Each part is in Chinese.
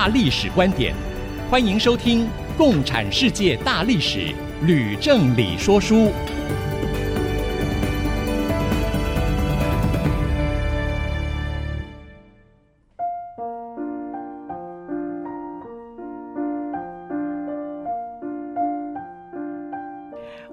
大历史观点，欢迎收听《共产世界大历史》，吕正理说书。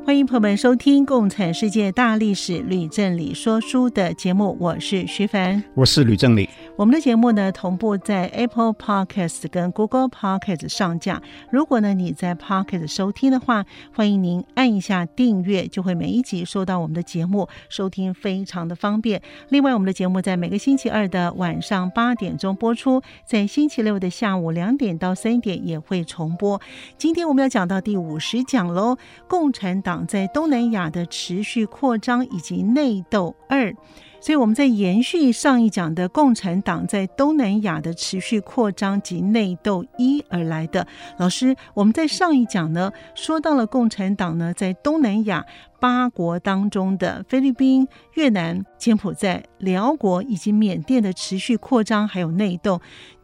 欢迎朋友们收听《共产世界大历史》吕正理说书的节目，我是徐凡，我是吕正理。我们的节目呢，同步在 Apple Podcast 跟 Google Podcast 上架。如果呢你在 Podcast 收听的话，欢迎您按一下订阅，就会每一集收到我们的节目，收听非常的方便。另外，我们的节目在每个星期二的晚上八点钟播出，在星期六的下午两点到三点也会重播。今天我们要讲到第五十讲喽，共产党。在东南亚的持续扩张以及内斗二，所以我们在延续上一讲的共产党在东南亚的持续扩张及内斗一而来的。老师，我们在上一讲呢说到了共产党呢在东南亚八国当中的菲律宾、越南、柬埔寨、寮国以及缅甸的持续扩张还有内斗。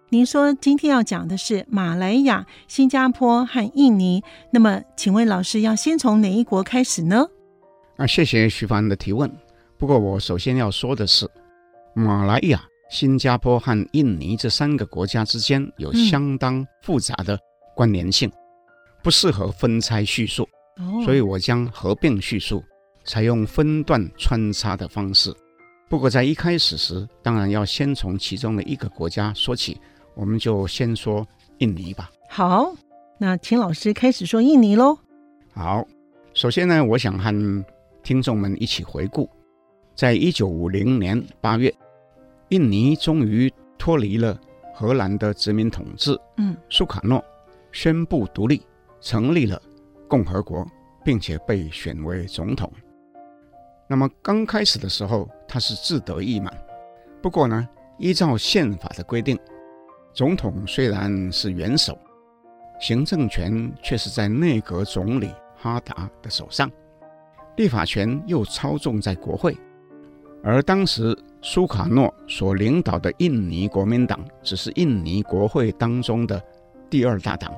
您说今天要讲的是马来亚、新加坡和印尼，那么请问老师要先从哪一国开始呢？啊，谢谢徐凡的提问。不过我首先要说的是，马来亚、新加坡和印尼这三个国家之间有相当复杂的关联性，嗯、不适合分拆叙述，哦、所以我将合并叙述，采用分段穿插的方式。不过在一开始时，当然要先从其中的一个国家说起。我们就先说印尼吧。好，那请老师开始说印尼喽。好，首先呢，我想和听众们一起回顾，在一九五零年八月，印尼终于脱离了荷兰的殖民统治。嗯，苏卡诺宣布独立，成立了共和国，并且被选为总统。那么刚开始的时候，他是志得意满。不过呢，依照宪法的规定。总统虽然是元首，行政权却是在内阁总理哈达的手上，立法权又操纵在国会。而当时苏卡诺所领导的印尼国民党只是印尼国会当中的第二大党，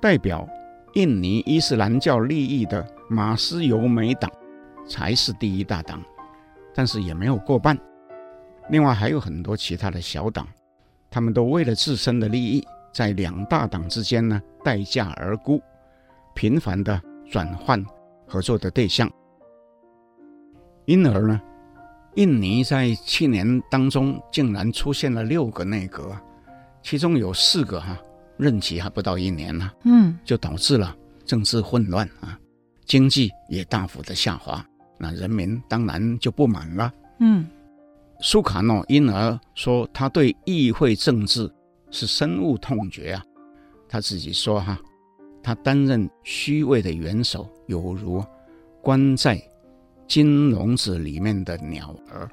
代表印尼伊斯兰教利益的马斯尤美党才是第一大党，但是也没有过半。另外还有很多其他的小党。他们都为了自身的利益，在两大党之间呢，待价而沽，频繁地转换合作的对象。因而呢，印尼在去年当中竟然出现了六个内阁，其中有四个哈、啊、任期还不到一年呢、啊，嗯，就导致了政治混乱啊，经济也大幅的下滑，那人民当然就不满了，嗯。苏卡诺因而说，他对议会政治是深恶痛绝啊。他自己说：“哈，他担任虚位的元首，犹如关在金笼子里面的鸟儿。”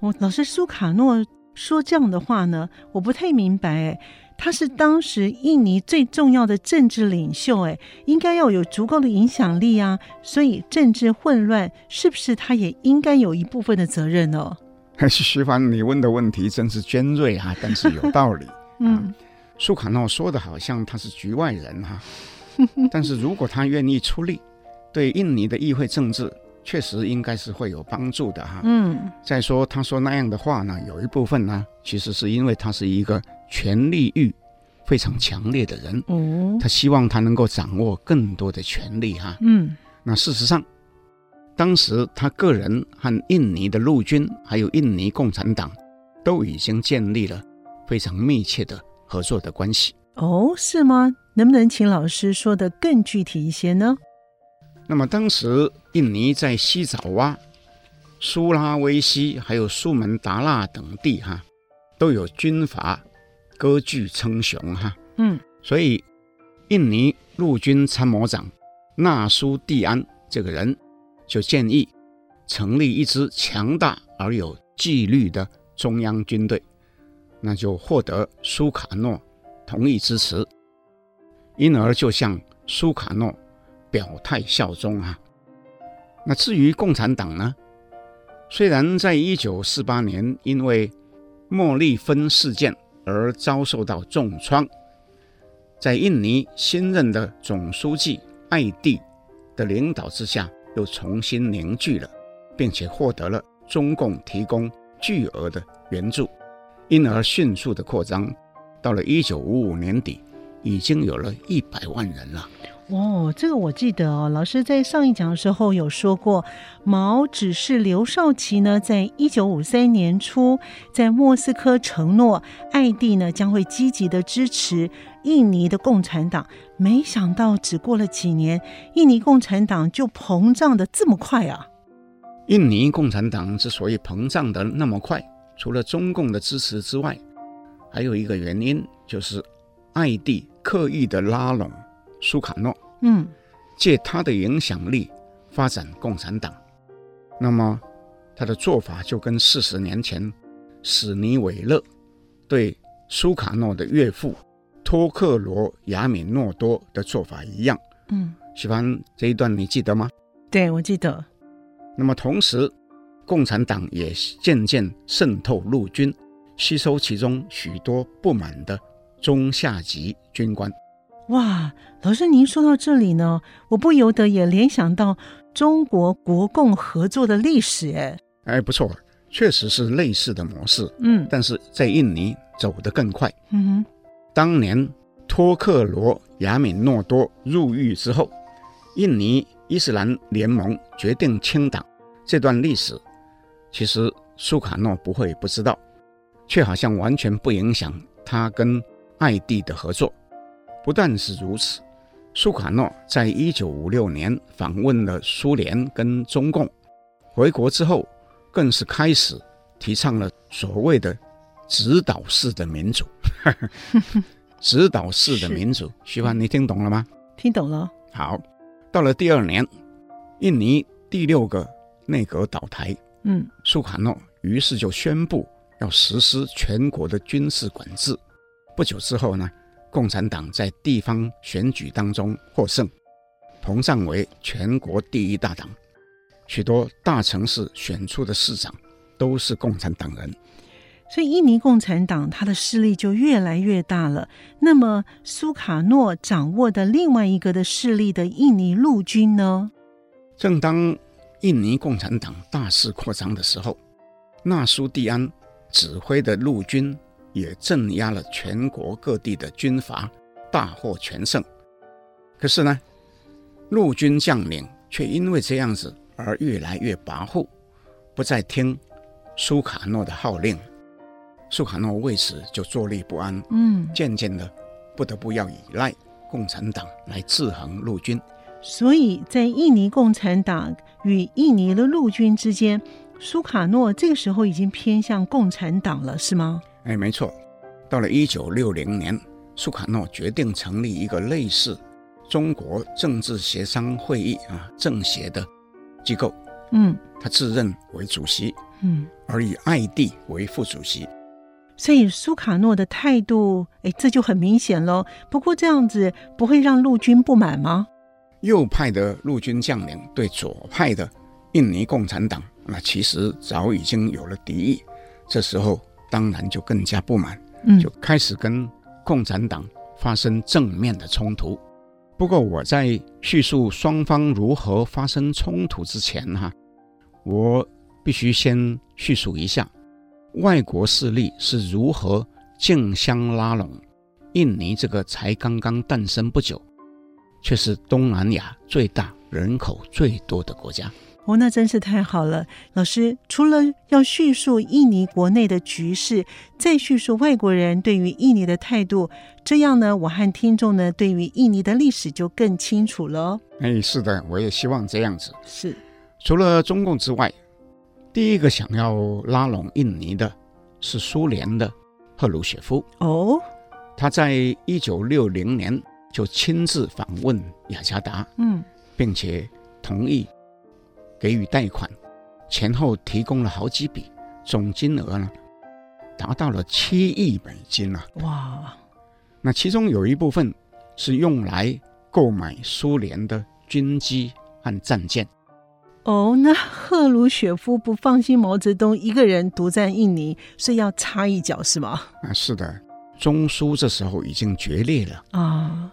我老师苏卡诺说这样的话呢，我不太明白。哎，他是当时印尼最重要的政治领袖，哎，应该要有足够的影响力啊。所以政治混乱，是不是他也应该有一部分的责任呢？还 是徐凡，你问的问题真是尖锐啊，但是有道理。嗯，苏卡诺说的好像他是局外人哈、啊，但是如果他愿意出力，对印尼的议会政治确实应该是会有帮助的哈。嗯，再说他说那样的话呢，有一部分呢，其实是因为他是一个权力欲非常强烈的人，哦，他希望他能够掌握更多的权力哈。嗯，那事实上。当时他个人和印尼的陆军，还有印尼共产党，都已经建立了非常密切的合作的关系。哦，是吗？能不能请老师说的更具体一些呢？那么当时印尼在西爪哇、苏拉威西，还有苏门答腊等地，哈，都有军阀割据称雄，哈。嗯，所以印尼陆军参谋长纳苏蒂安这个人就建议成立一支强大而有纪律的中央军队，那就获得苏卡诺同意支持，因而就向苏卡诺表态效忠啊。那至于共产党呢？虽然在一九四八年因为莫莉芬事件而遭受到重创，在印尼新任的总书记艾蒂的领导之下，又重新凝聚了，并且获得了中共提供巨额的援助，因而迅速的扩张，到了一九五五年底，已经有了一百万人了。哦，这个我记得哦，老师在上一讲的时候有说过，毛指示刘少奇呢，在一九五三年初在莫斯科承诺，艾蒂呢将会积极的支持印尼的共产党。没想到只过了几年，印尼共产党就膨胀的这么快啊！印尼共产党之所以膨胀的那么快，除了中共的支持之外，还有一个原因就是艾蒂刻意的拉拢。苏卡诺，嗯，借他的影响力发展共产党，那么他的做法就跟四十年前史尼韦勒对苏卡诺的岳父托克罗亚米诺多的做法一样。嗯，喜欢这一段你记得吗？对，我记得。那么同时，共产党也渐渐渗透陆军，吸收其中许多不满的中下级军官。哇，老师，您说到这里呢，我不由得也联想到中国国共合作的历史，哎，哎，不错，确实是类似的模式，嗯，但是在印尼走得更快，嗯哼，当年托克罗亚米诺多入狱之后，印尼伊斯兰联盟决定清党，这段历史其实苏卡诺不会不知道，却好像完全不影响他跟艾蒂的合作。不但是如此，苏卡诺在一九五六年访问了苏联跟中共，回国之后，更是开始提倡了所谓的指导式的民主。指导式的民主，徐帆，你听懂了吗？听懂了。好，到了第二年，印尼第六个内阁倒台，嗯，苏卡诺于是就宣布要实施全国的军事管制。不久之后呢，共产党在地方选举当中获胜，膨胀为全国第一大党，许多大城市选出的市长都是共产党人，所以印尼共产党它的势力就越来越大了。那么苏卡诺掌握的另外一个的势力的印尼陆军呢？正当印尼共产党大肆扩张的时候，纳苏蒂安指挥的陆军。也镇压了全国各地的军阀，大获全胜。可是呢，陆军将领却因为这样子而越来越跋扈，不再听苏卡诺的号令。苏卡诺为此就坐立不安，嗯，渐渐的不得不要依赖共产党来制衡陆军。所以在印尼共产党与印尼的陆军之间，苏卡诺这个时候已经偏向共产党了，是吗？哎，没错，到了一九六零年，苏卡诺决定成立一个类似中国政治协商会议啊政协的机构。嗯，他自任为主席，嗯，而以艾蒂为副主席。所以苏卡诺的态度，哎，这就很明显喽。不过这样子不会让陆军不满吗？右派的陆军将领对左派的印尼共产党，那其实早已经有了敌意。这时候。当然就更加不满，就开始跟共产党发生正面的冲突。不过我在叙述双方如何发生冲突之前，哈，我必须先叙述一下外国势力是如何竞相拉拢印尼这个才刚刚诞生不久，却是东南亚最大、人口最多的国家。哦，那真是太好了，老师。除了要叙述印尼国内的局势，再叙述外国人对于印尼的态度，这样呢，我和听众呢对于印尼的历史就更清楚了。哎，是的，我也希望这样子。是，除了中共之外，第一个想要拉拢印尼的是苏联的赫鲁雪夫。哦，他在一九六零年就亲自访问雅加达，嗯，并且同意给予贷款，前后提供了好几笔，总金额呢达到了七亿美金啊！哇，那其中有一部分是用来购买苏联的军机和战舰。哦，那赫鲁雪夫不放心毛泽东一个人独占印尼，所以要插一脚是吗？啊，是的，中苏这时候已经决裂了啊。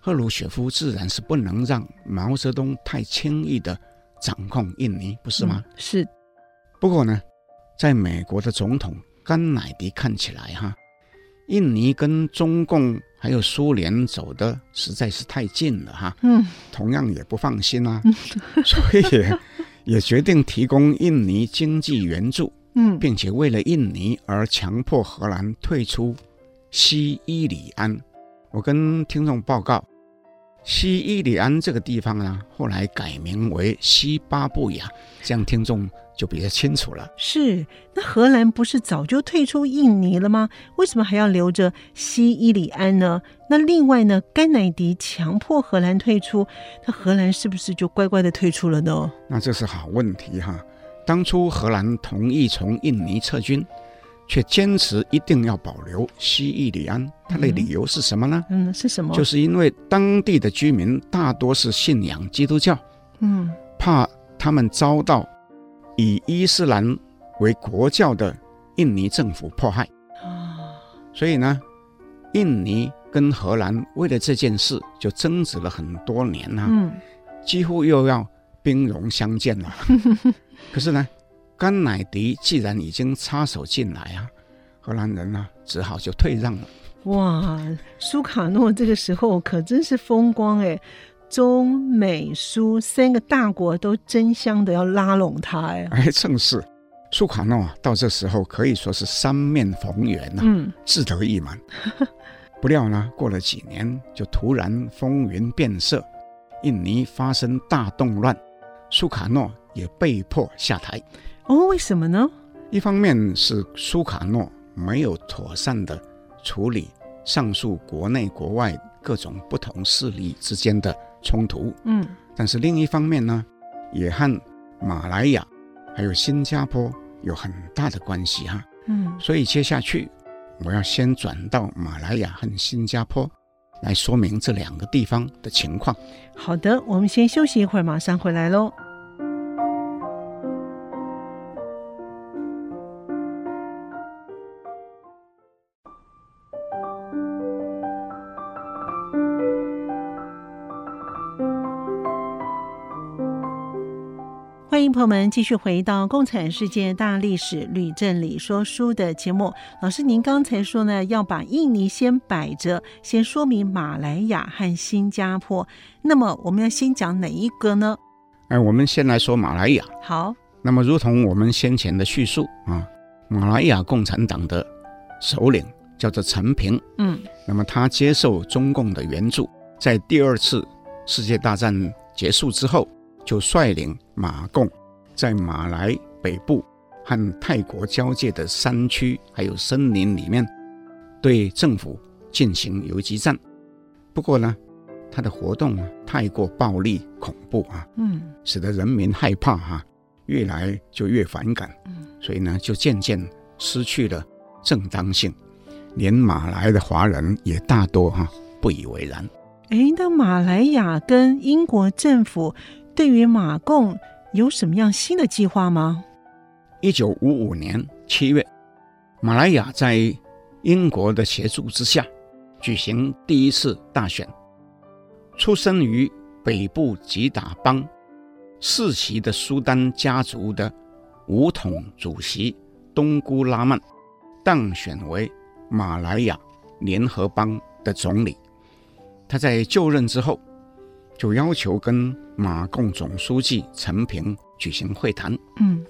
赫鲁雪夫自然是不能让毛泽东太轻易的掌控印尼，不是吗？嗯、是。不过呢，在美国的总统甘乃迪看起来哈，印尼跟中共还有苏联走的实在是太近了哈，嗯，同样也不放心啊，所以也，也决定提供印尼经济援助，嗯，并且为了印尼而强迫荷兰退出西伊里安。我跟听众报告。西伊里安这个地方呢，后来改名为西巴布亚，这样听众就比较清楚了。是，那荷兰不是早就退出印尼了吗？为什么还要留着西伊里安呢？那另外呢，甘乃迪强迫荷兰退出，那荷兰是不是就乖乖的退出了呢？那这是好问题哈。当初荷兰同意从印尼撤军。却坚持一定要保留西伊里安，他的理由是什么呢？嗯，是什么？就是因为当地的居民大多是信仰基督教，嗯，怕他们遭到以伊斯兰为国教的印尼政府迫害啊，所以呢，印尼跟荷兰为了这件事就争执了很多年呐，嗯，几乎又要兵戎相见了。可是呢？甘乃迪既然已经插手进来啊，荷兰人呢、啊、只好就退让了。哇，苏卡诺这个时候可真是风光哎，中美苏三个大国都争相的要拉拢他哎。哎，正是苏卡诺到这时候可以说是三面逢源呐、啊，嗯，志得意满。不料呢，过了几年就突然风云变色，印尼发生大动乱，苏卡诺也被迫下台。哦，为什么呢？一方面是苏卡诺没有妥善的处理上述国内国外各种不同势力之间的冲突，嗯，但是另一方面呢，也和马来亚还有新加坡有很大的关系哈，嗯，所以接下去我要先转到马来亚和新加坡来说明这两个地方的情况。好的，我们先休息一会儿，马上回来喽。欢迎朋友们继续回到《共产世界大历史吕正理说书》的节目。老师，您刚才说呢，要把印尼先摆着，先说明马来亚和新加坡。那么，我们要先讲哪一个呢？哎，我们先来说马来亚。好。那么，如同我们先前的叙述啊，马来亚共产党的首领叫做陈平。嗯。那么，他接受中共的援助，在第二次世界大战结束之后。就率领马共在马来北部和泰国交界的山区还有森林里面，对政府进行游击战。不过呢，他的活动太过暴力恐怖啊，嗯，使得人民害怕哈、啊，越来就越反感，嗯，所以呢，就渐渐失去了正当性，连马来的华人也大多哈、啊、不以为然。哎，那马来亚跟英国政府。对于马共有什么样新的计划吗？一九五五年七月，马来亚在英国的协助之下举行第一次大选。出生于北部吉打邦世袭的苏丹家族的武统主席东姑拉曼当选为马来亚联合邦的总理。他在就任之后，就要求跟马共总书记陈平举行会谈，嗯，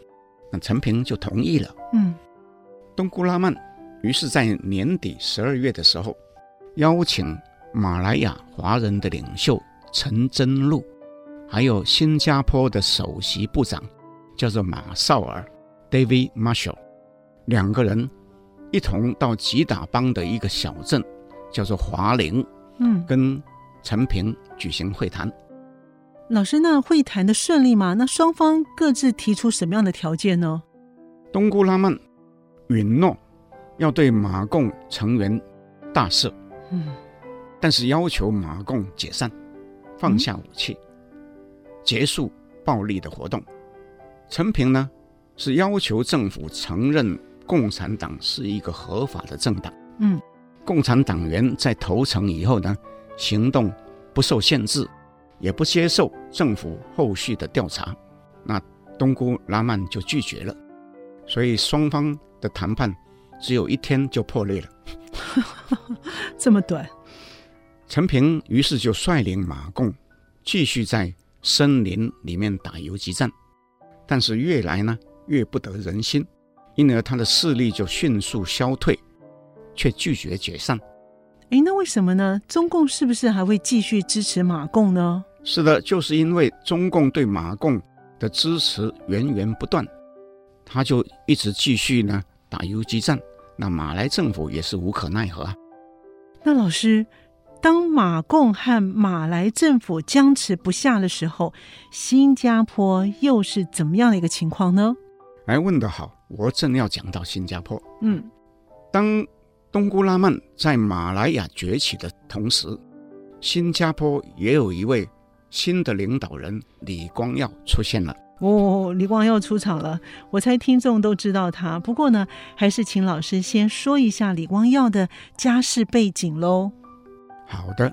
那陈平就同意了，嗯，东姑拉曼于是在年底十二月的时候，邀请马来亚华人的领袖陈真禄，还有新加坡的首席部长叫做马绍尔 （David Marshall） 两个人一同到吉打邦的一个小镇叫做华林，嗯，跟陈平举行会谈。老师，那会谈的顺利吗？那双方各自提出什么样的条件呢？东姑拉曼允诺要对马共成员大赦，嗯，但是要求马共解散，放下武器，嗯、结束暴力的活动。陈平呢，是要求政府承认共产党是一个合法的政党。嗯，共产党员在投诚以后呢，行动不受限制。也不接受政府后续的调查，那东姑拉曼就拒绝了，所以双方的谈判只有一天就破裂了。这么短，陈平于是就率领马共继续在森林里面打游击战，但是越来呢越不得人心，因而他的势力就迅速消退，却拒绝解散。哎，那为什么呢？中共是不是还会继续支持马共呢？是的，就是因为中共对马共的支持源源不断，他就一直继续呢打游击战。那马来政府也是无可奈何啊。那老师，当马共和马来政府僵持不下的时候，新加坡又是怎么样的一个情况呢？哎，问得好，我正要讲到新加坡。嗯，当东姑拉曼在马来亚崛起的同时，新加坡也有一位。新的领导人李光耀出现了哦，李光耀出场了。我猜听众都知道他，不过呢，还是请老师先说一下李光耀的家世背景喽。好的，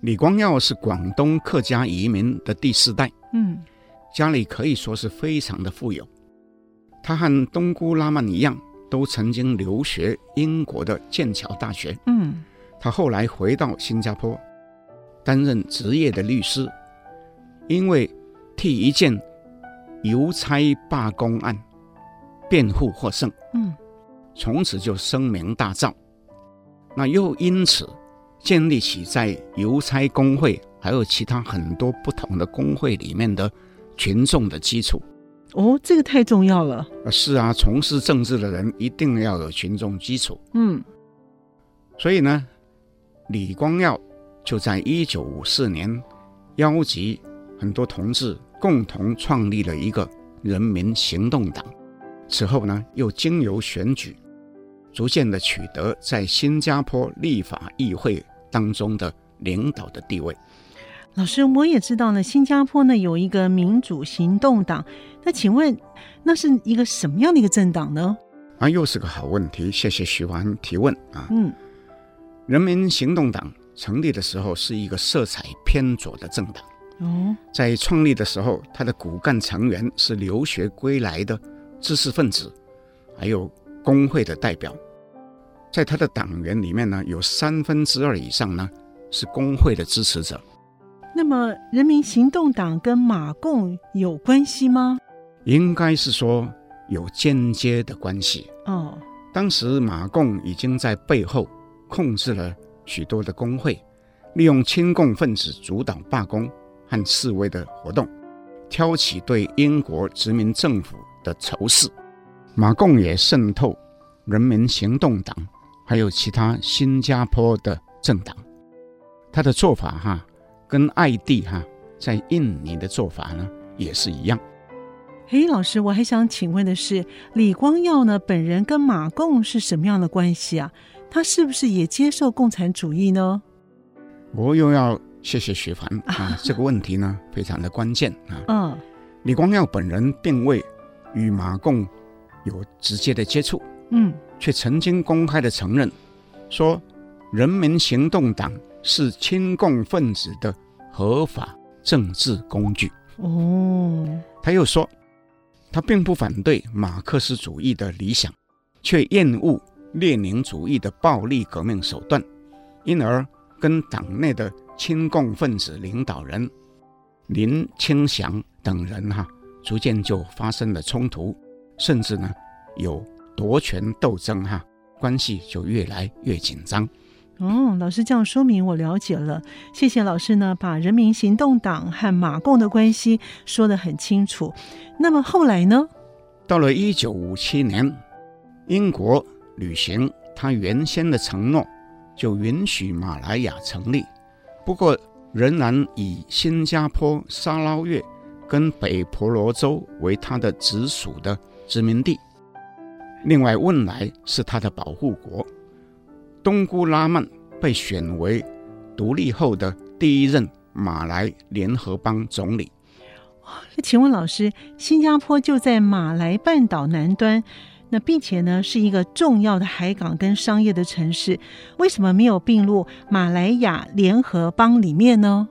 李光耀是广东客家移民的第四代，嗯，家里可以说是非常的富有。他和东姑拉曼一样，都曾经留学英国的剑桥大学，嗯，他后来回到新加坡。担任职业的律师，因为替一件邮差罢工案辩护获胜，嗯，从此就声名大噪。那又因此建立起在邮差工会还有其他很多不同的工会里面的群众的基础。哦，这个太重要了。是啊，从事政治的人一定要有群众基础。嗯，所以呢，李光耀。就在一九五四年，邀集很多同志共同创立了一个人民行动党。此后呢，又经由选举，逐渐的取得在新加坡立法议会当中的领导的地位。老师，我也知道呢，新加坡呢有一个民主行动党。那请问，那是一个什么样的一个政党呢？啊，又是个好问题，谢谢徐凡提问啊。嗯，人民行动党。成立的时候是一个色彩偏左的政党。哦，在创立的时候，他的骨干成员是留学归来的知识分子，还有工会的代表。在他的党员里面呢，有三分之二以上呢是工会的支持者。那么，人民行动党跟马共有关系吗？应该是说有间接的关系。哦，当时马共已经在背后控制了。许多的工会利用亲共分子主导罢工和示威的活动，挑起对英国殖民政府的仇视。马共也渗透人民行动党，还有其他新加坡的政党。他的做法哈，跟艾蒂哈在印尼的做法呢也是一样。嘿，老师，我还想请问的是，李光耀呢本人跟马共是什么样的关系啊？他是不是也接受共产主义呢？我又要谢谢徐凡 啊，这个问题呢非常的关键啊。嗯，李光耀本人并未与马共有直接的接触，嗯，却曾经公开的承认说，人民行动党是亲共分子的合法政治工具。哦，他又说，他并不反对马克思主义的理想，却厌恶。列宁主义的暴力革命手段，因而跟党内的亲共分子领导人林清祥等人哈，逐渐就发生了冲突，甚至呢有夺权斗争哈，关系就越来越紧张。哦，老师这样说明我了解了，谢谢老师呢，把人民行动党和马共的关系说得很清楚。那么后来呢？到了一九五七年，英国。履行他原先的承诺，就允许马来亚成立，不过仍然以新加坡、沙捞越跟北婆罗洲为他的直属的殖民地。另外，汶莱是他的保护国。东姑拉曼被选为独立后的第一任马来联合邦总理。请问老师，新加坡就在马来半岛南端，那并且呢是一个重要的海港跟商业的城市，为什么没有并入马来亚联合邦里面呢？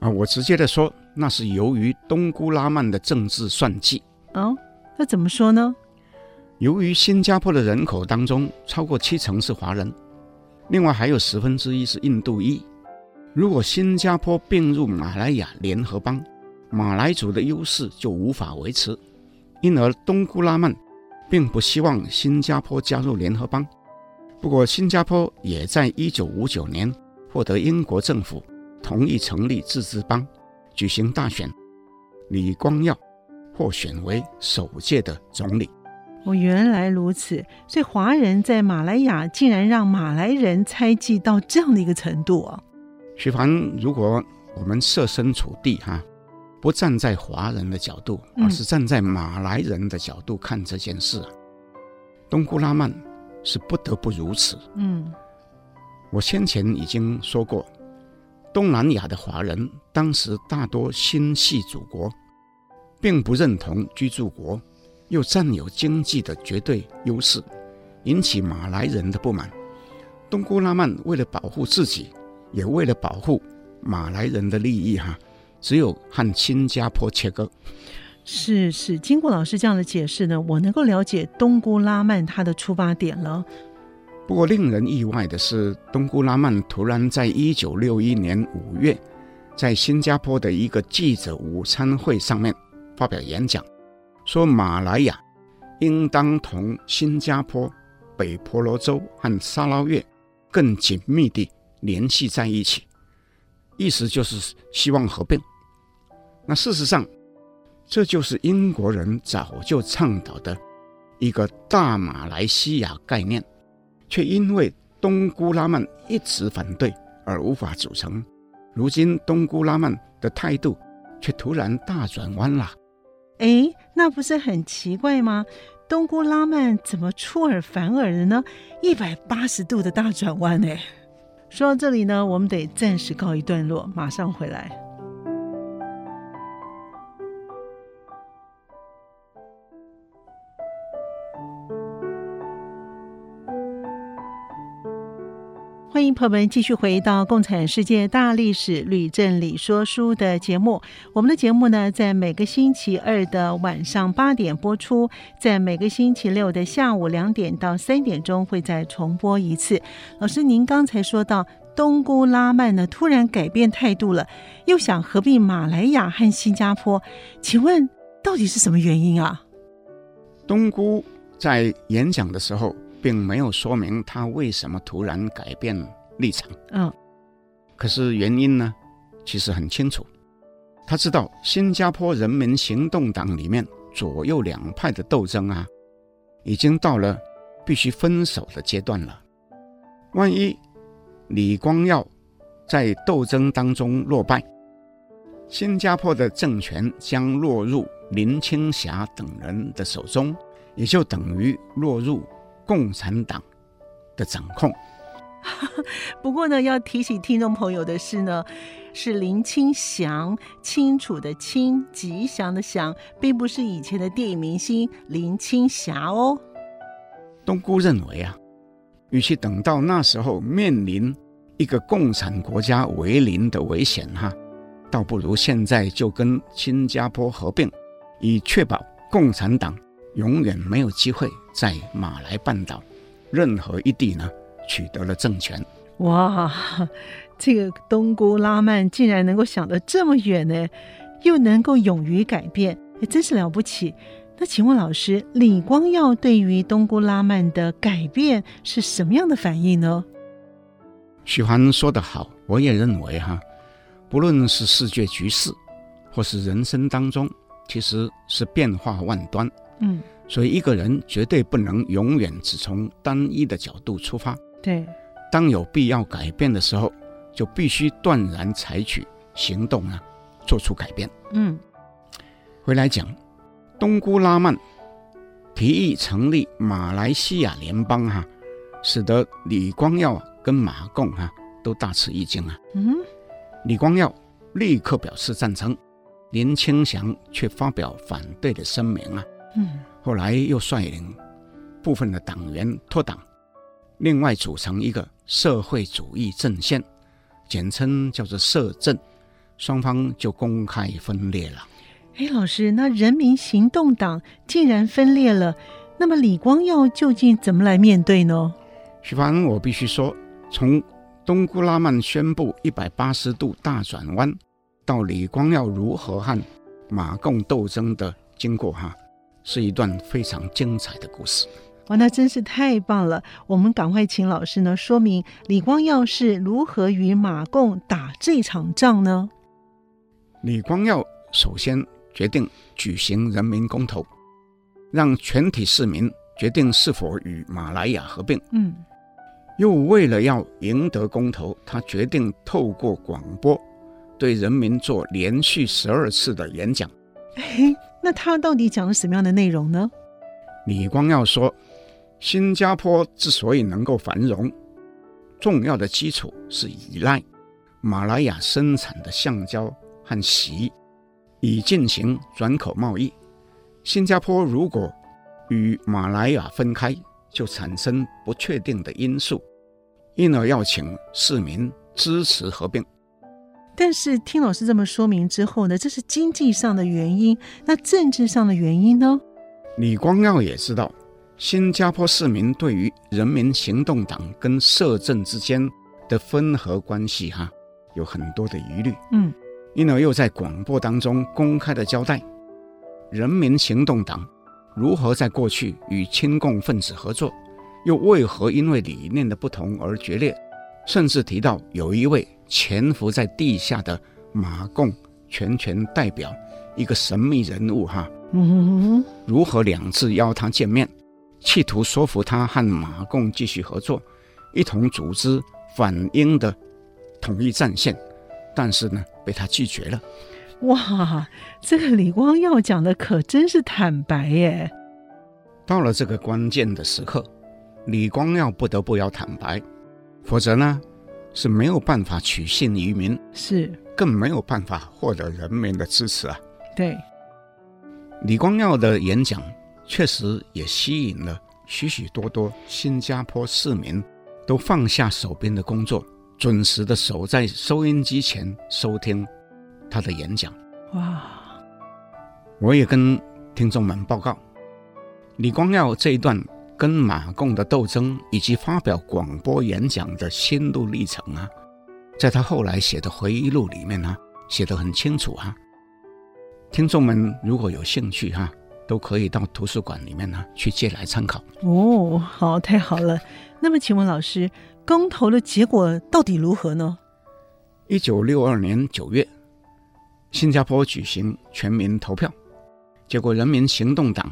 啊，我直接的说，那是由于东姑拉曼的政治算计。哦，那怎么说呢？由于新加坡的人口当中超过七成是华人，另外还有十分之一是印度裔。如果新加坡并入马来亚联合邦，马来族的优势就无法维持。因而东姑拉曼并不希望新加坡加入联合邦。不过，新加坡也在一九五九年获得英国政府同意成立自治邦，举行大选，李光耀获选为首届的总理。哦，原来如此，所以华人在马来亚竟然让马来人猜忌到这样的一个程度啊！徐凡，如果我们设身处地哈，不站在华人的角度，而是站在马来人的角度看这件事，嗯、东姑拉曼是不得不如此。嗯，我先前已经说过，东南亚的华人当时大多心系祖国，并不认同居住国。又占有经济的绝对优势，引起马来人的不满。东姑拉曼为了保护自己，也为了保护马来人的利益，哈，只有和新加坡切割。是是，经过老师这样的解释呢，我能够了解东姑拉曼他的出发点了。不过令人意外的是，东姑拉曼突然在一九六一年五月，在新加坡的一个记者午餐会上面发表演讲。说马来亚应当同新加坡、北婆罗洲和沙捞越更紧密地联系在一起，意思就是希望合并。那事实上，这就是英国人早就倡导的一个大马来西亚概念，却因为东姑拉曼一直反对而无法组成。如今东姑拉曼的态度却突然大转弯了。哎，那不是很奇怪吗？冬菇拉曼怎么出尔反尔的呢？一百八十度的大转弯呢！说到这里呢，我们得暂时告一段落，马上回来。欢迎朋友们继续回到《共产世界大历史吕振理说书》的节目。我们的节目呢，在每个星期二的晚上八点播出，在每个星期六的下午两点到三点钟会再重播一次。老师，您刚才说到东姑拉曼呢，突然改变态度了，又想合并马来亚和新加坡，请问到底是什么原因啊？东姑在演讲的时候。并没有说明他为什么突然改变立场。嗯，可是原因呢，其实很清楚。他知道新加坡人民行动党里面左右两派的斗争啊，已经到了必须分手的阶段了。万一李光耀在斗争当中落败，新加坡的政权将落入林青霞等人的手中，也就等于落入。共产党的掌控。不过呢，要提醒听众朋友的是呢，是林清祥，清楚的清，吉祥的祥，并不是以前的电影明星林青霞哦。东姑认为啊，与其等到那时候面临一个共产国家为邻的危险哈，倒不如现在就跟新加坡合并，以确保共产党。永远没有机会在马来半岛任何一地呢取得了政权。哇，这个东姑拉曼竟然能够想得这么远呢，又能够勇于改变，也真是了不起。那请问老师，李光耀对于东姑拉曼的改变是什么样的反应呢？许涵说得好，我也认为哈，不论是世界局势，或是人生当中，其实是变化万端。嗯，所以一个人绝对不能永远只从单一的角度出发。对，当有必要改变的时候，就必须断然采取行动啊，做出改变。嗯，回来讲，东姑拉曼提议成立马来西亚联邦哈、啊，使得李光耀跟马共哈、啊、都大吃一惊啊。嗯，李光耀立刻表示赞成，林清祥却发表反对的声明啊。嗯，后来又率领部分的党员脱党，另外组成一个社会主义阵线，简称叫做社阵，双方就公开分裂了。哎，老师，那人民行动党竟然分裂了，那么李光耀究竟怎么来面对呢？徐凡，我必须说，从东姑拉曼宣布一百八十度大转弯，到李光耀如何和马共斗争的经过，哈。是一段非常精彩的故事。哇，那真是太棒了！我们赶快请老师呢说明李光耀是如何与马共打这场仗呢？李光耀首先决定举行人民公投，让全体市民决定是否与马来亚合并。嗯，又为了要赢得公投，他决定透过广播对人民做连续十二次的演讲。那他到底讲了什么样的内容呢？李光耀说，新加坡之所以能够繁荣，重要的基础是依赖马来亚生产的橡胶和锡，以进行转口贸易。新加坡如果与马来亚分开，就产生不确定的因素，因而要请市民支持合并。但是听老师这么说明之后呢，这是经济上的原因，那政治上的原因呢？李光耀也知道，新加坡市民对于人民行动党跟社政之间的分合关系哈，有很多的疑虑。嗯，因而又在广播当中公开的交代，人民行动党如何在过去与亲共分子合作，又为何因为理念的不同而决裂，甚至提到有一位。潜伏在地下的马共全权代表，一个神秘人物哈，嗯，如何两次邀他见面，企图说服他和马共继续合作，一同组织反英的统一战线，但是呢，被他拒绝了。哇，这个李光耀讲的可真是坦白耶！到了这个关键的时刻，李光耀不得不要坦白，否则呢？是没有办法取信于民，是更没有办法获得人民的支持啊。对，李光耀的演讲确实也吸引了许许多多新加坡市民，都放下手边的工作，准时的守在收音机前收听他的演讲。哇！我也跟听众们报告，李光耀这一段。跟马共的斗争以及发表广播演讲的心路历程啊，在他后来写的回忆录里面呢、啊，写得很清楚啊。听众们如果有兴趣哈、啊，都可以到图书馆里面呢、啊、去借来参考。哦，好，太好了。那么，请问老师，公投的结果到底如何呢？一九六二年九月，新加坡举行全民投票，结果人民行动党。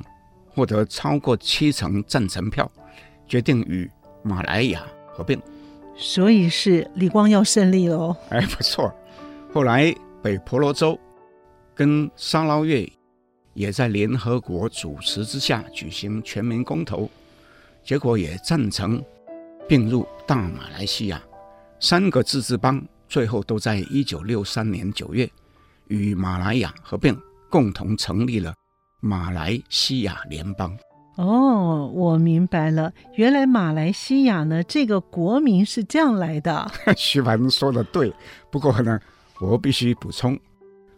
获得超过七成赞成票，决定与马来亚合并，所以是李光耀胜利了哦。哎，不错。后来北婆罗洲跟沙捞越也在联合国主持之下举行全民公投，结果也赞成并入大马来西亚。三个自治邦最后都在一九六三年九月与马来亚合并，共同成立了。马来西亚联邦哦，我明白了，原来马来西亚呢这个国名是这样来的。徐凡说的对，不过呢，我必须补充，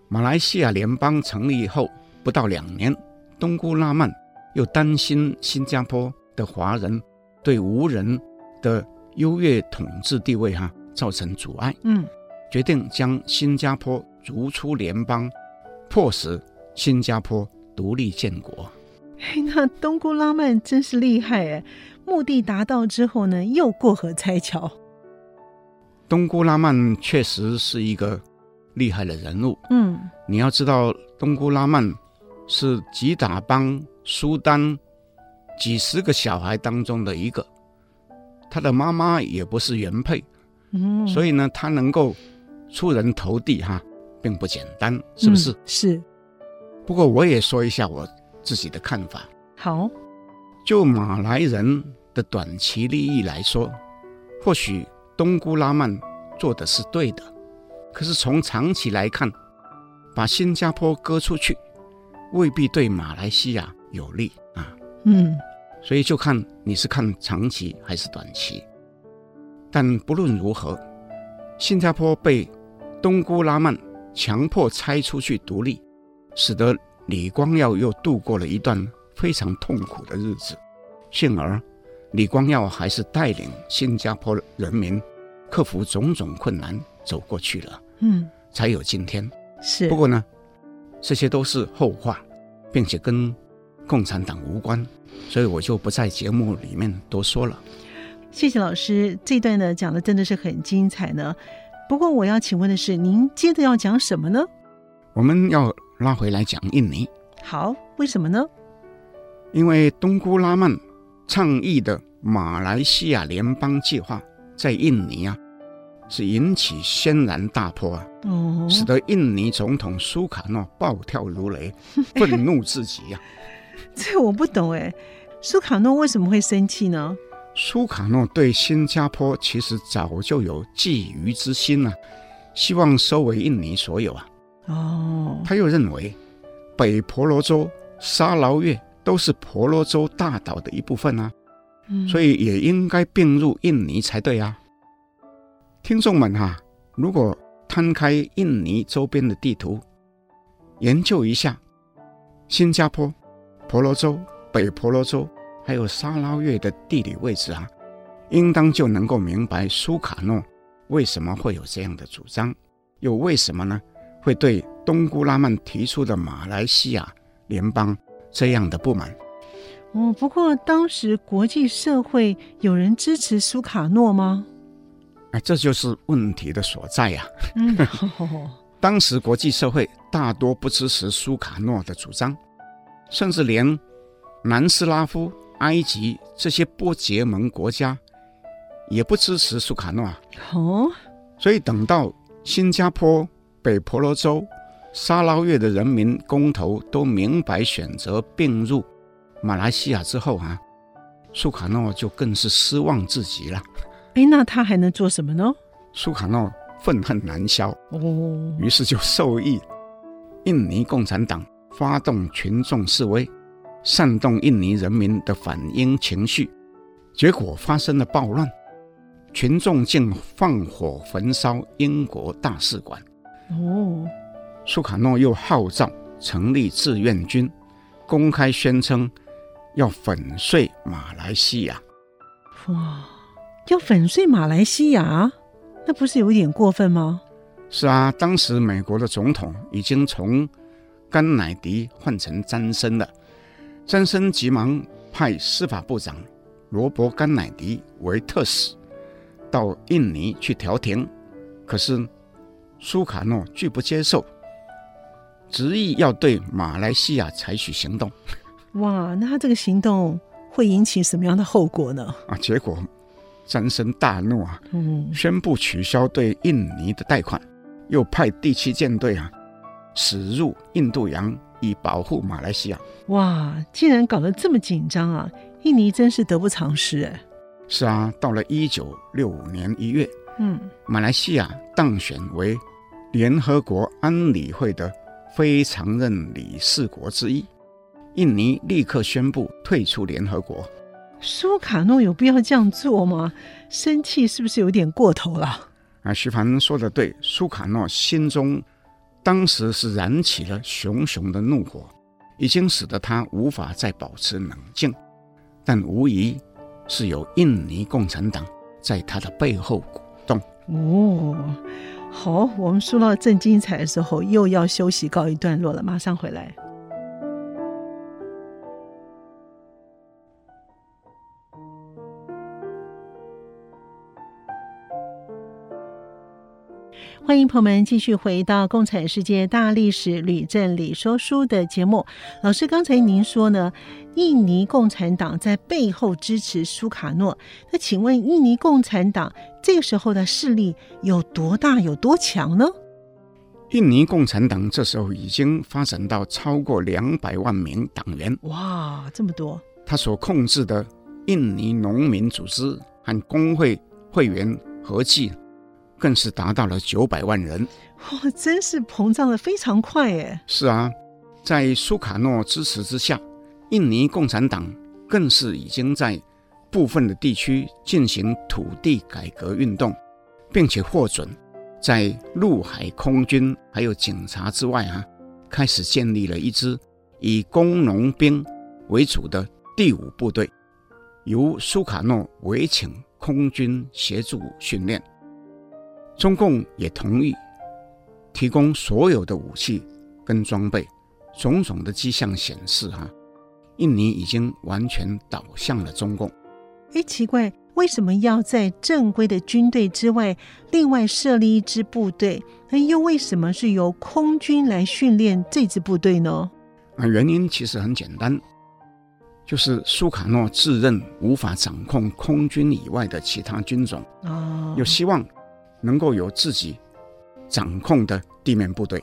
马来西亚联邦成立以后不到两年，东姑拉曼又担心新加坡的华人对无人的优越统治地位哈造成阻碍，嗯，决定将新加坡逐出联邦，迫使新加坡。独立建国，那东姑拉曼真是厉害哎！目的达到之后呢，又过河拆桥。东姑拉曼确实是一个厉害的人物。嗯，你要知道，东姑拉曼是吉打邦苏丹几十个小孩当中的一个，他的妈妈也不是原配，嗯，所以呢，他能够出人头地哈，并不简单，是不是？嗯、是。不过我也说一下我自己的看法。好，就马来人的短期利益来说，或许东姑拉曼做的是对的，可是从长期来看，把新加坡割出去，未必对马来西亚有利啊。嗯。所以就看你是看长期还是短期，但不论如何，新加坡被东姑拉曼强迫拆出去独立，使得李光耀又度过了一段非常痛苦的日子。幸而，李光耀还是带领新加坡人民克服种种困难走过去了，嗯，才有今天。是。不过呢，这些都是后话，并且跟共产党无关。所以我就不在节目里面多说了。谢谢老师，这段呢讲的真的是很精彩呢。不过我要请问的是，您接着要讲什么呢？我们要拉回来讲印尼。好，为什么呢？因为东姑拉曼倡议的马来西亚联邦计划在印尼啊，是引起轩然大波啊，哦，使得印尼总统苏卡诺暴跳如雷，愤怒至极呀、啊。这我不懂哎，苏卡诺为什么会生气呢？苏卡诺对新加坡其实早就有觊觎之心了、啊，希望收为印尼所有啊。哦，他又认为北婆罗洲、沙捞越都是婆罗洲大岛的一部分啊，嗯、所以也应该并入印尼才对啊。听众们哈、啊，如果摊开印尼周边的地图，研究一下新加坡。婆罗洲、北婆罗洲还有沙捞越的地理位置啊，应当就能够明白苏卡诺为什么会有这样的主张，又为什么呢？会对东姑拉曼提出的马来西亚联邦这样的不满。哦，不过当时国际社会有人支持苏卡诺吗？哎，这就是问题的所在呀、啊。嗯，当时国际社会大多不支持苏卡诺的主张。甚至连南斯拉夫、埃及这些波结盟国家也不支持苏卡诺啊。哦，所以等到新加坡、北婆罗洲、沙捞越的人民公投都明白选择并入马来西亚之后啊，苏卡诺就更是失望至极了。哎，那他还能做什么呢？苏卡诺愤恨难消哦，于是就授意印尼共产党。发动群众示威，煽动印尼人民的反英情绪，结果发生了暴乱，群众竟放火焚烧英国大使馆。哦，苏卡诺又号召成立志愿军，公开宣称要粉碎马来西亚。哇，要粉碎马来西亚，那不是有点过分吗？是啊，当时美国的总统已经从甘乃迪换成詹森了，詹森急忙派司法部长罗伯·甘乃迪为特使到印尼去调停，可是苏卡诺拒不接受，执意要对马来西亚采取行动。哇，那他这个行动会引起什么样的后果呢？啊，结果詹森大怒啊，嗯，宣布取消对印尼的贷款，又派第七舰队啊。驶入印度洋以保护马来西亚。哇，竟然搞得这么紧张啊！印尼真是得不偿失哎。是啊，到了一九六五年一月，嗯，马来西亚当选为联合国安理会的非常任理事国之一，印尼立刻宣布退出联合国。苏卡诺有必要这样做吗？生气是不是有点过头了？啊，徐凡说的对，苏卡诺心中。当时是燃起了熊熊的怒火，已经使得他无法再保持冷静，但无疑是有印尼共产党在他的背后鼓动。哦，好，我们说到正精彩的时候，又要休息告一段落了，马上回来。欢迎朋友们继续回到《共产世界大历史吕正理说书》的节目。老师，刚才您说呢，印尼共产党在背后支持苏卡诺。那请问，印尼共产党这个时候的势力有多大、有多强呢？印尼共产党这时候已经发展到超过两百万名党员。哇，这么多！他所控制的印尼农民组织和工会会员合计。更是达到了九百万人，哇，真是膨胀的非常快耶！是啊，在苏卡诺支持之下，印尼共产党更是已经在部分的地区进行土地改革运动，并且获准在陆海空军还有警察之外啊，开始建立了一支以工农兵为主的第五部队，由苏卡诺委请空军协助训练。中共也同意提供所有的武器跟装备，种种的迹象显示，哈，印尼已经完全倒向了中共。哎，奇怪，为什么要在正规的军队之外，另外设立一支部队？那又为什么是由空军来训练这支部队呢？啊，原因其实很简单，就是苏卡诺自认无法掌控空军以外的其他军种，哦，又希望。能够有自己掌控的地面部队。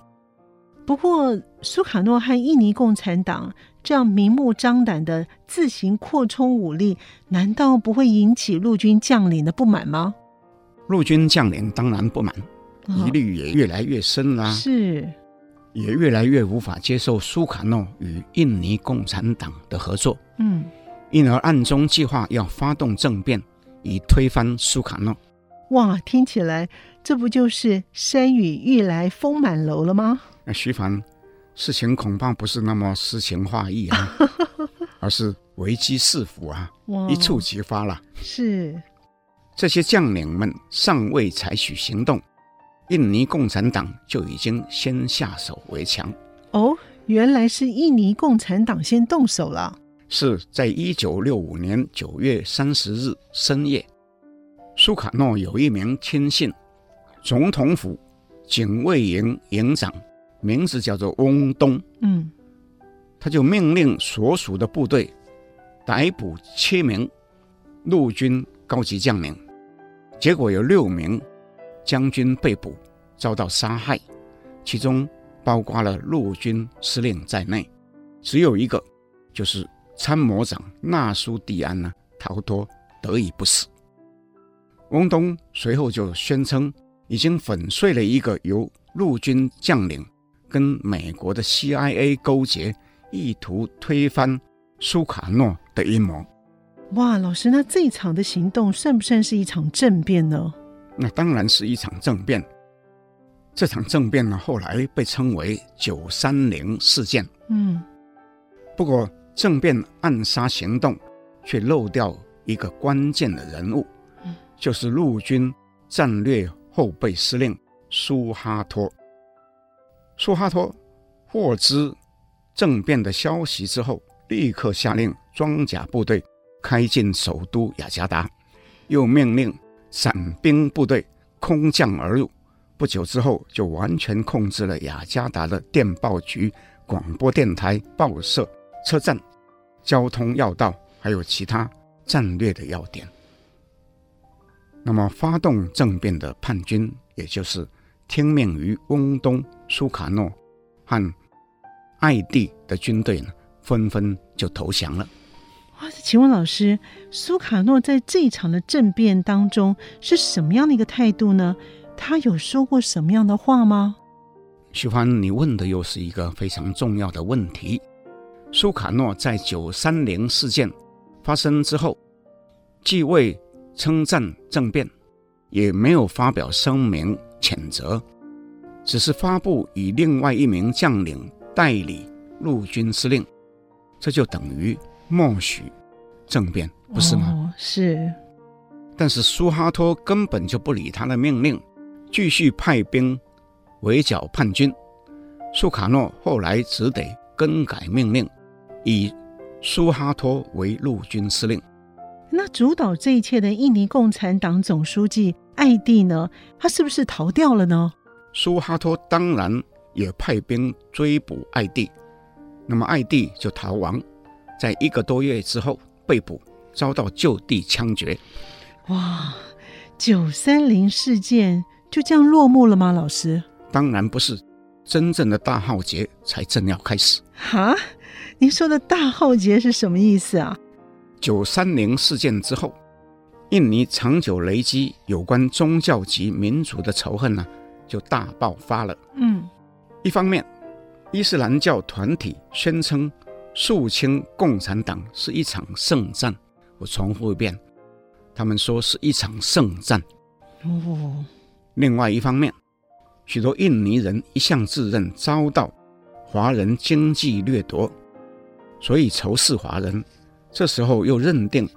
不过，苏卡诺和印尼共产党这样明目张胆的自行扩充武力，难道不会引起陆军将领的不满吗？陆军将领当然不满，疑虑也越来越深啦。是，也越来越无法接受苏卡诺与印尼共产党的合作。嗯，因而暗中计划要发动政变，以推翻苏卡诺。哇，听起来这不就是山雨欲来风满楼了吗？那徐凡，事情恐怕不是那么诗情画意啊，而是危机四伏啊，一触即发了。是，这些将领们尚未采取行动，印尼共产党就已经先下手为强。哦，原来是印尼共产党先动手了。是在一九六五年九月三十日深夜。苏卡诺有一名亲信，总统府警卫营营长，名字叫做翁东。嗯，他就命令所属的部队逮捕七名陆军高级将领，结果有六名将军被捕，遭到杀害，其中包括了陆军司令在内，只有一个就是参谋长纳苏蒂安呢逃脱，得以不死。翁东随后就宣称，已经粉碎了一个由陆军将领跟美国的 CIA 勾结，意图推翻苏卡诺的阴谋。哇，老师，那这一场的行动算不算是一场政变呢？那当然是一场政变。这场政变呢，后来被称为“九三零事件”。嗯，不过政变暗杀行动却漏掉一个关键的人物。就是陆军战略后备司令苏哈托。苏哈托获知政变的消息之后，立刻下令装甲部队开进首都雅加达，又命令伞兵部队空降而入。不久之后，就完全控制了雅加达的电报局、广播电台、报社、车站、交通要道，还有其他战略的要点。那么，发动政变的叛军，也就是听命于翁东、苏卡诺和艾蒂的军队呢，纷纷就投降了。哇，请问老师，苏卡诺在这一场的政变当中是什么样的一个态度呢？他有说过什么样的话吗？徐帆，你问的又是一个非常重要的问题。苏卡诺在九三零事件发生之后，继位。称赞政变，也没有发表声明谴责，只是发布以另外一名将领代理陆军司令，这就等于默许政变，不是吗？哦，是。但是苏哈托根本就不理他的命令，继续派兵围剿叛军。苏卡诺后来只得更改命令，以苏哈托为陆军司令。那主导这一切的印尼共产党总书记艾蒂呢？他是不是逃掉了呢？苏哈托当然也派兵追捕艾蒂，那么艾蒂就逃亡，在一个多月之后被捕，遭到就地枪决。哇，九三零事件就这样落幕了吗？老师？当然不是，真正的大浩劫才正要开始。哈，您说的大浩劫是什么意思啊？九三零事件之后，印尼长久累积有关宗教及民族的仇恨呢，就大爆发了。嗯，一方面，伊斯兰教团体宣称肃清共产党是一场圣战。我重复一遍，他们说是一场圣战。哦。另外一方面，许多印尼人一向自认遭到华人经济掠夺，所以仇视华人。这时候又认定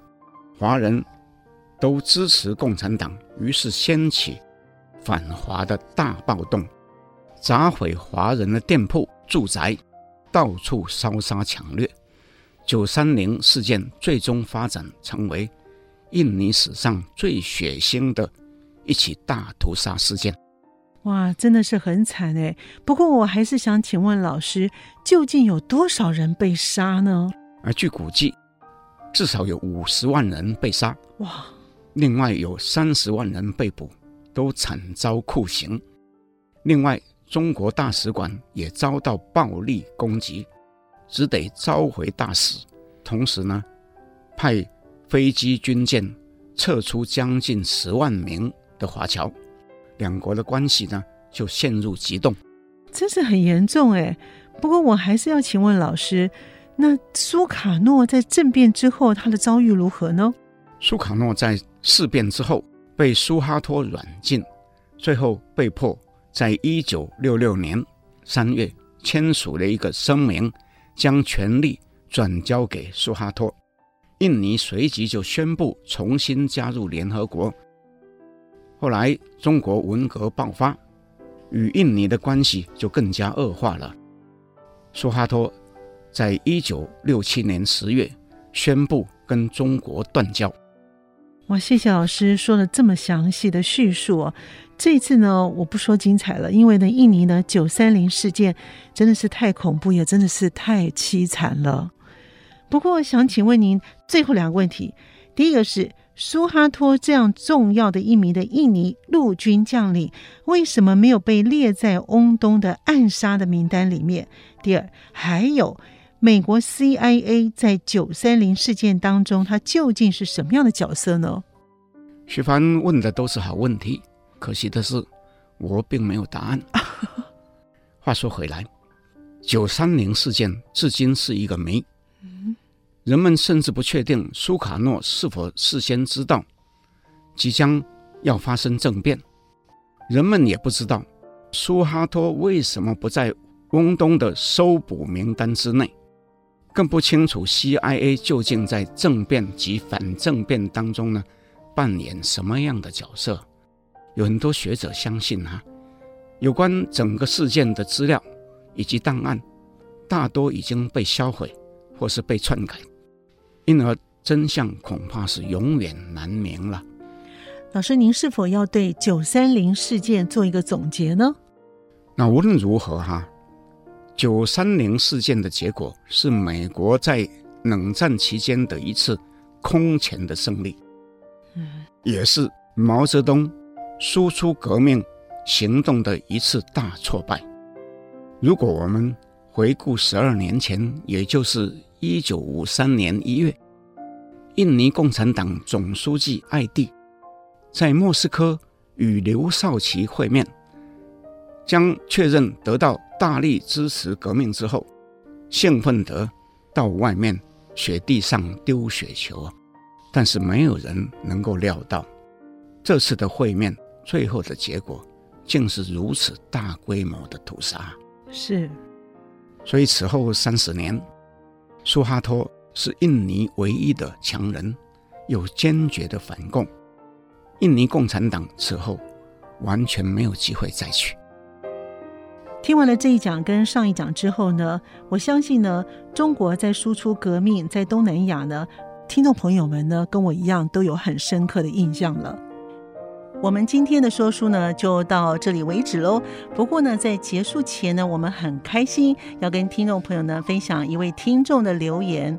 华人都支持共产党，于是掀起反华的大暴动，砸毁华人的店铺、住宅，到处烧杀抢掠。九三零事件最终发展成为印尼史上最血腥的一起大屠杀事件。哇，真的是很惨哎！不过我还是想请问老师，究竟有多少人被杀呢？而据估计。至少有五十万人被杀，哇！另外有三十万人被捕，都惨遭酷刑。另外，中国大使馆也遭到暴力攻击，只得召回大使。同时呢，派飞机军舰撤出将近十万名的华侨，两国的关系呢就陷入激动，真是很严重哎。不过我还是要请问老师。那苏卡诺在政变之后，他的遭遇如何呢？苏卡诺在事变之后被苏哈托软禁，最后被迫在一九六六年三月签署了一个声明，将权力转交给苏哈托。印尼随即就宣布重新加入联合国。后来中国文革爆发，与印尼的关系就更加恶化了。苏哈托。在一九六七年十月，宣布跟中国断交。哇，谢谢老师说了这么详细的叙述哦。这次呢，我不说精彩了，因为呢，印尼呢九三零事件真的是太恐怖，也真的是太凄惨了。不过，想请问您最后两个问题：第一个是苏哈托这样重要的一名的印尼陆军将领，为什么没有被列在翁东的暗杀的名单里面？第二，还有。美国 CIA 在九三零事件当中，它究竟是什么样的角色呢？徐帆问的都是好问题，可惜的是，我并没有答案。话说回来，九三零事件至今是一个谜。人们甚至不确定苏卡诺是否事先知道即将要发生政变，人们也不知道苏哈托为什么不在翁东的搜捕名单之内。更不清楚 CIA 究竟在政变及反政变当中呢，扮演什么样的角色？有很多学者相信哈，有关整个事件的资料以及档案，大多已经被销毁或是被篡改，因而真相恐怕是永远难明了。老师，您是否要对九三零事件做一个总结呢？那无论如何哈。九三零事件的结果是美国在冷战期间的一次空前的胜利，嗯，也是毛泽东输出革命行动的一次大挫败。如果我们回顾十二年前，也就是一九五三年一月，印尼共产党总书记艾蒂在莫斯科与刘少奇会面，将确认得到。大力支持革命之后，兴奋得到外面雪地上丢雪球，但是没有人能够料到，这次的会面最后的结果竟是如此大规模的屠杀。是，所以此后三十年，苏哈托是印尼唯一的强人，有坚决的反共，印尼共产党此后完全没有机会再取。听完了这一讲跟上一讲之后呢，我相信呢，中国在输出革命，在东南亚呢，听众朋友们呢，跟我一样都有很深刻的印象了。我们今天的说书呢，就到这里为止喽。不过呢，在结束前呢，我们很开心要跟听众朋友呢分享一位听众的留言。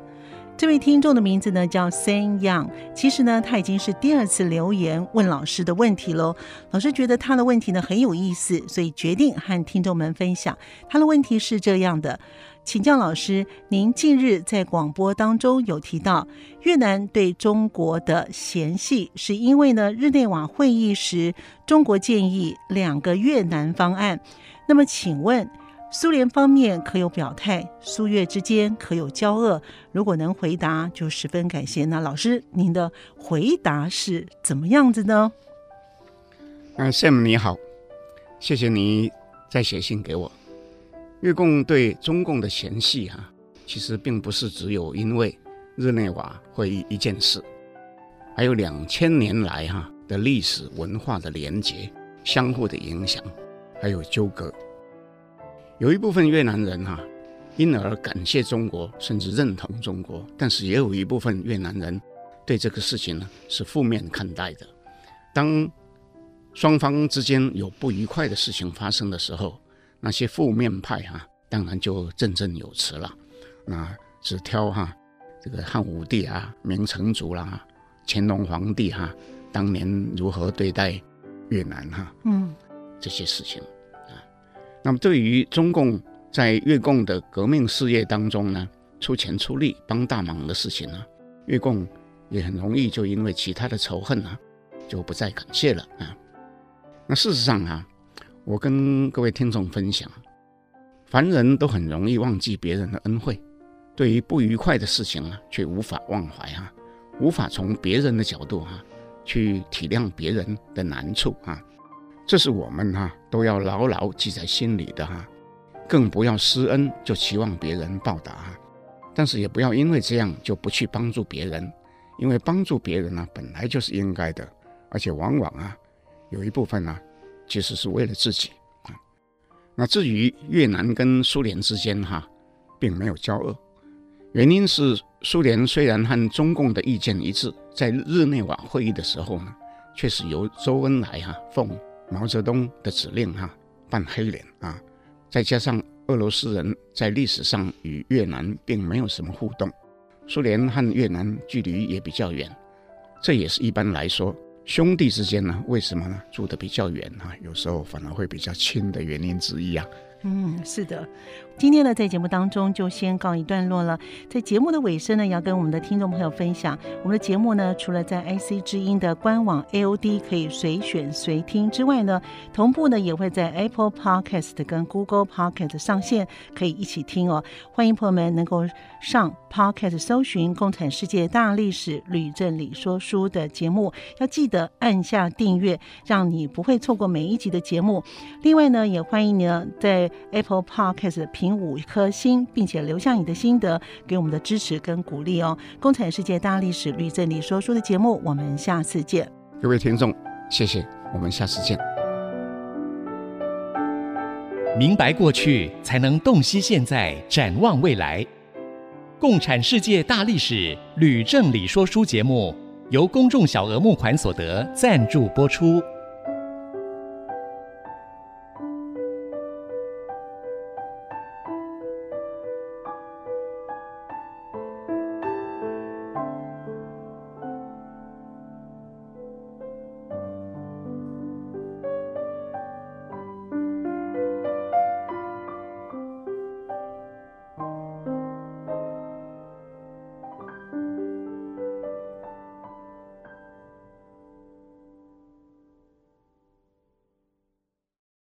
这位听众的名字呢叫 Sam Young，其实呢他已经是第二次留言问老师的问题喽。老师觉得他的问题呢很有意思，所以决定和听众们分享。他的问题是这样的，请教老师，您近日在广播当中有提到越南对中国的嫌隙，是因为呢日内瓦会议时中国建议两个越南方案。那么请问？苏联方面可有表态？苏越之间可有交恶？如果能回答，就十分感谢。那老师，您的回答是怎么样子呢？嗯，Sam 你好，谢谢你再写信给我。越共对中共的嫌隙哈、其实并不是只有因为日内瓦会议一件事，还有两千年来哈、的历史文化的连结、相互的影响，还有纠葛。有一部分越南人哈、啊，因而感谢中国，甚至认同中国；但是也有一部分越南人对这个事情呢是负面看待的。当双方之间有不愉快的事情发生的时候，那些负面派哈、啊，当然就振振有词了。那只挑哈、啊、这个汉武帝啊、明成祖啦、啊、乾隆皇帝哈、啊，当年如何对待越南哈、啊，嗯，这些事情。那么，对于中共在越共的革命事业当中呢，出钱出力帮大忙的事情呢，越共也很容易就因为其他的仇恨呢，就不再感谢了啊。那事实上啊，我跟各位听众分享，凡人都很容易忘记别人的恩惠，对于不愉快的事情呢，却无法忘怀啊，无法从别人的角度、啊，去体谅别人的难处啊。这是我们哈都要牢牢记在心里的哈，更不要施恩就期望别人报答哈，但是也不要因为这样就不去帮助别人，因为帮助别人呢本来就是应该的，而且往往啊有一部分呢其实是为了自己啊。那至于越南跟苏联之间哈并没有交恶，原因是苏联虽然和中共的意见一致，在日内瓦会议的时候呢，却是由周恩来哈奉。毛泽东的指令哈，扮黑脸啊，再加上俄罗斯人在历史上与越南并没有什么互动，苏联和越南距离也比较远，这也是一般来说兄弟之间呢，为什么呢住的比较远啊，有时候反而会比较亲的原因之一啊。嗯，是的。今天呢，在节目当中就先告一段落了。在节目的尾声呢，要跟我们的听众朋友分享，我们的节目呢，除了在 IC 之音的官网 AOD 可以随选随听之外呢，同步呢也会在 Apple Podcast 跟 Google Podcast 上线，可以一起听哦。欢迎朋友们能够上 Podcast 搜寻《共产世界大历史吕正理说书》的节目，要记得按下订阅，让你不会错过每一集的节目。另外呢，也欢迎你呢在 Apple Podcast 评五颗星，并且留下你的心得，给我们的支持跟鼓励哦。共产世界大历史吕正理说书的节目，我们下次见。各位听众，谢谢，我们下次见。明白过去，才能洞悉现在，展望未来。共产世界大历史吕正理说书节目，由公众小额募款所得赞助播出。